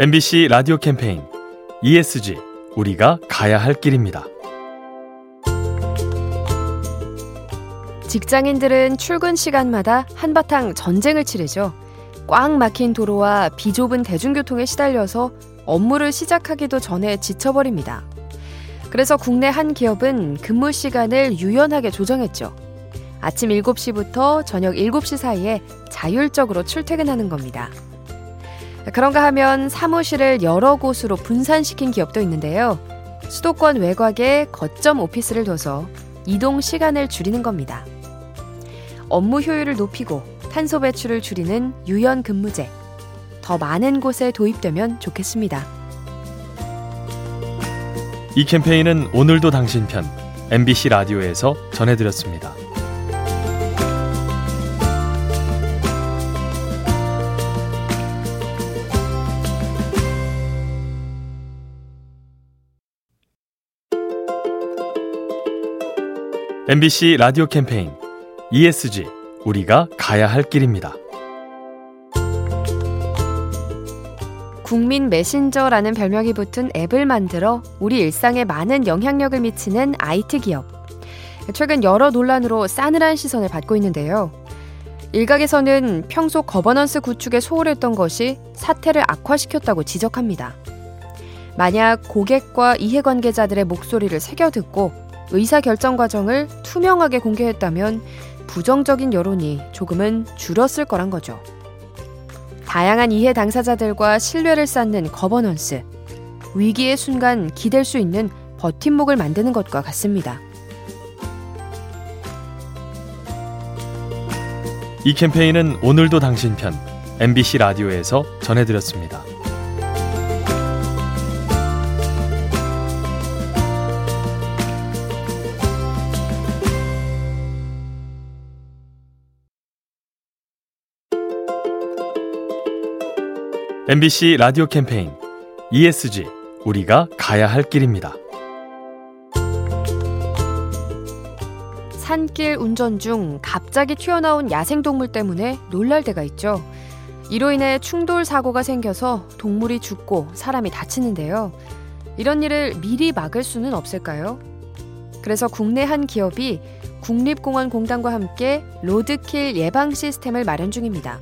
MBC 라디오 캠페인 ESG 우리가 가야 할 길입니다. 직장인들은 출근 시간마다 한바탕 전쟁을 치르죠. 꽉 막힌 도로와 비좁은 대중교통에 시달려서 업무를 시작하기도 전에 지쳐버립니다. 그래서 국내 한 기업은 근무 시간을 유연하게 조정했죠. 아침 7시부터 저녁 7시 사이에 자율적으로 출퇴근하는 겁니다. 그런가 하면 사무실을 여러 곳으로 분산시킨 기업도 있는데요. 수도권 외곽에 거점 오피스를 둬서 이동 시간을 줄이는 겁니다. 업무 효율을 높이고 탄소 배출을 줄이는 유연 근무제. 더 많은 곳에 도입되면 좋겠습니다. 이 캠페인은 오늘도 당신 편 MBC 라디오에서 전해드렸습니다. MBC 라디오 캠페인 ESG 우리가 가야 할 길입니다. 국민 메신저라는 별명이 붙은 앱을 만들어 우리 일상에 많은 영향력을 미치는 IT 기업. 최근 여러 논란으로 싸늘한 시선을 받고 있는데요. 일각에서는 평소 거버넌스 구축에 소홀했던 것이 사태를 악화시켰다고 지적합니다. 만약 고객과 이해관계자들의 목소리를 새겨 듣고 의사 결정 과정을 투명하게 공개했다면 부정적인 여론이 조금은 줄었을 거란 거죠. 다양한 이해 당사자들과 신뢰를 쌓는 거버넌스. 위기의 순간 기댈 수 있는 버팀목을 만드는 것과 같습니다. 이 캠페인은 오늘도 당신 편 MBC 라디오에서 전해드렸습니다. MBC 라디오 캠페인 ESG 우리가 가야 할 길입니다. 산길 운전 중 갑자기 튀어나온 야생동물 때문에 놀랄 때가 있죠. 이로 인해 충돌 사고가 생겨서 동물이 죽고 사람이 다치는데요. 이런 일을 미리 막을 수는 없을까요? 그래서 국내 한 기업이 국립공원공단과 함께 로드킬 예방 시스템을 마련 중입니다.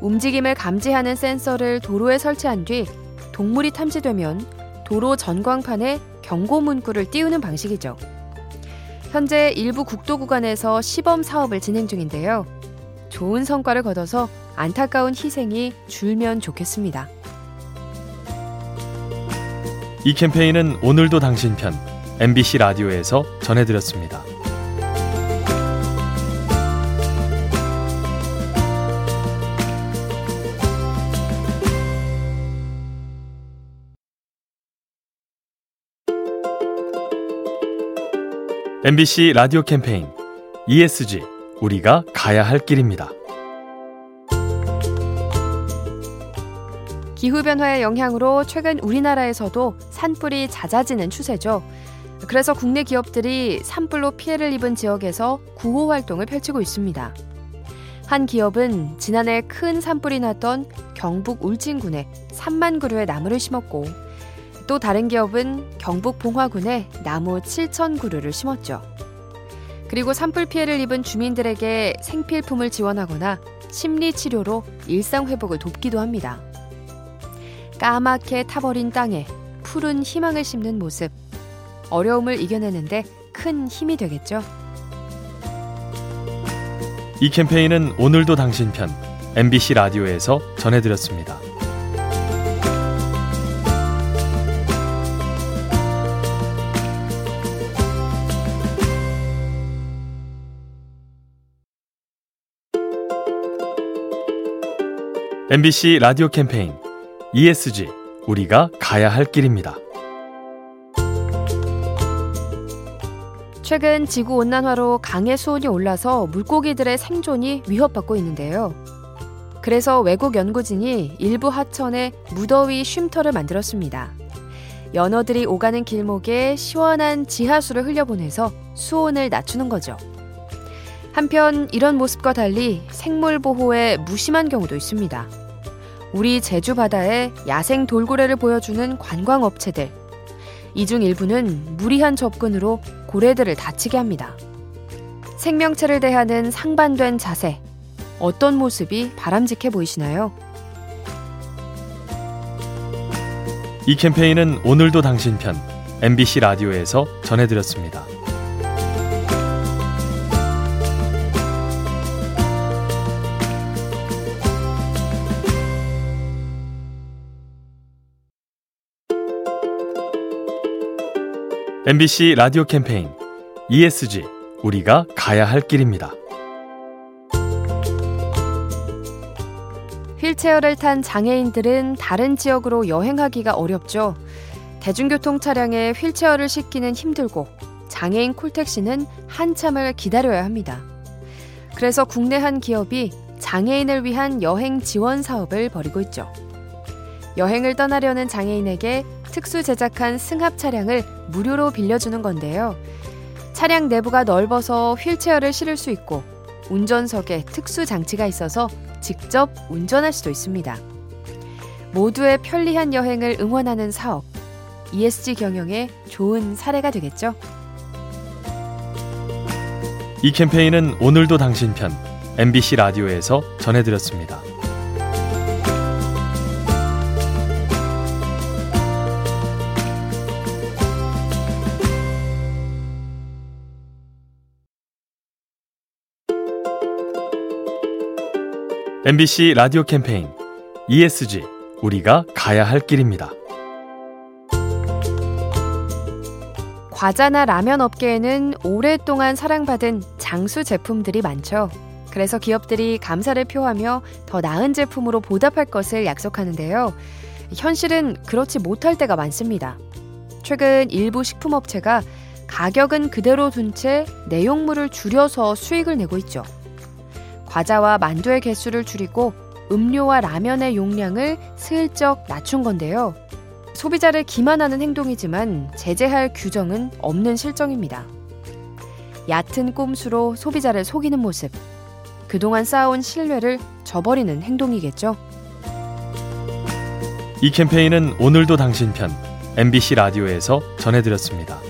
움직임을 감지하는 센서를 도로에 설치한 뒤 동물이 탐지되면 도로 전광판에 경고 문구를 띄우는 방식이죠. 현재 일부 국도 구간에서 시범 사업을 진행 중인데요. 좋은 성과를 거둬서 안타까운 희생이 줄면 좋겠습니다. 이 캠페인은 오늘도 당신 편 MBC 라디오에서 전해드렸습니다. MBC 라디오 캠페인 ESG 우리가 가야 할 길입니다. 기후변화의 영향으로 최근 우리나라에서도 산불이 잦아지는 추세죠. 그래서 국내 기업들이 산불로 피해를 입은 지역에서 구호 활동을 펼치고 있습니다. 한 기업은 지난해 큰 산불이 났던 경북 울진군에 3만 그루의 나무를 심었고 또 다른 기업은 경북 봉화군에 나무 7천 그루를 심었죠. 그리고 산불 피해를 입은 주민들에게 생필품을 지원하거나 심리 치료로 일상 회복을 돕기도 합니다. 까맣게 타버린 땅에 푸른 희망을 심는 모습. 어려움을 이겨내는데 큰 힘이 되겠죠. 이 캠페인은 오늘도 당신 편 MBC 라디오에서 전해드렸습니다. MBC 라디오 캠페인 ESG 우리가 가야 할 길입니다. 최근 지구 온난화로 강의 수온이 올라서 물고기들의 생존이 위협받고 있는데요. 그래서 외국 연구진이 일부 하천에 무더위 쉼터를 만들었습니다. 연어들이 오가는 길목에 시원한 지하수를 흘려보내서 수온을 낮추는 거죠. 한편 이런 모습과 달리 생물 보호에 무심한 경우도 있습니다. 우리 제주 바다에 야생 돌고래를 보여주는 관광 업체들. 이 중 일부는 무리한 접근으로 고래들을 다치게 합니다. 생명체를 대하는 상반된 자세. 어떤 모습이 바람직해 보이시나요? 이 캠페인은 오늘도 당신 편 MBC 라디오에서 전해드렸습니다. MBC 라디오 캠페인 ESG 우리가 가야 할 길입니다. 휠체어를 탄 장애인들은 다른 지역으로 여행하기가 어렵죠. 대중교통 차량에 휠체어를 싣기는 힘들고 장애인 콜택시는 한참을 기다려야 합니다. 그래서 국내 한 기업이 장애인을 위한 여행 지원 사업을 벌이고 있죠. 여행을 떠나려는 장애인에게 특수 제작한 승합 차량을 무료로 빌려주는 건데요. 차량 내부가 넓어서 휠체어를 실을 수 있고 운전석에 특수 장치가 있어서 직접 운전할 수도 있습니다. 모두의 편리한 여행을 응원하는 사업. ESG 경영의 좋은 사례가 되겠죠. 이 캠페인은 오늘도 당신 편 MBC 라디오에서 전해드렸습니다. MBC 라디오 캠페인 ESG 우리가 가야 할 길입니다. 과자나 라면 업계에는 오랫동안 사랑받은 장수 제품들이 많죠. 그래서 기업들이 감사를 표하며 더 나은 제품으로 보답할 것을 약속하는데요. 현실은 그렇지 못할 때가 많습니다. 최근 일부 식품업체가 가격은 그대로 둔 채 내용물을 줄여서 수익을 내고 있죠. 과자와 만두의 개수를 줄이고 음료와 라면의 용량을 슬쩍 낮춘 건데요. 소비자를 기만하는 행동이지만 제재할 규정은 없는 실정입니다. 얕은 꼼수로 소비자를 속이는 모습. 그동안 쌓아온 신뢰를 저버리는 행동이겠죠. 이 캠페인은 오늘도 당신 편 MBC 라디오에서 전해드렸습니다.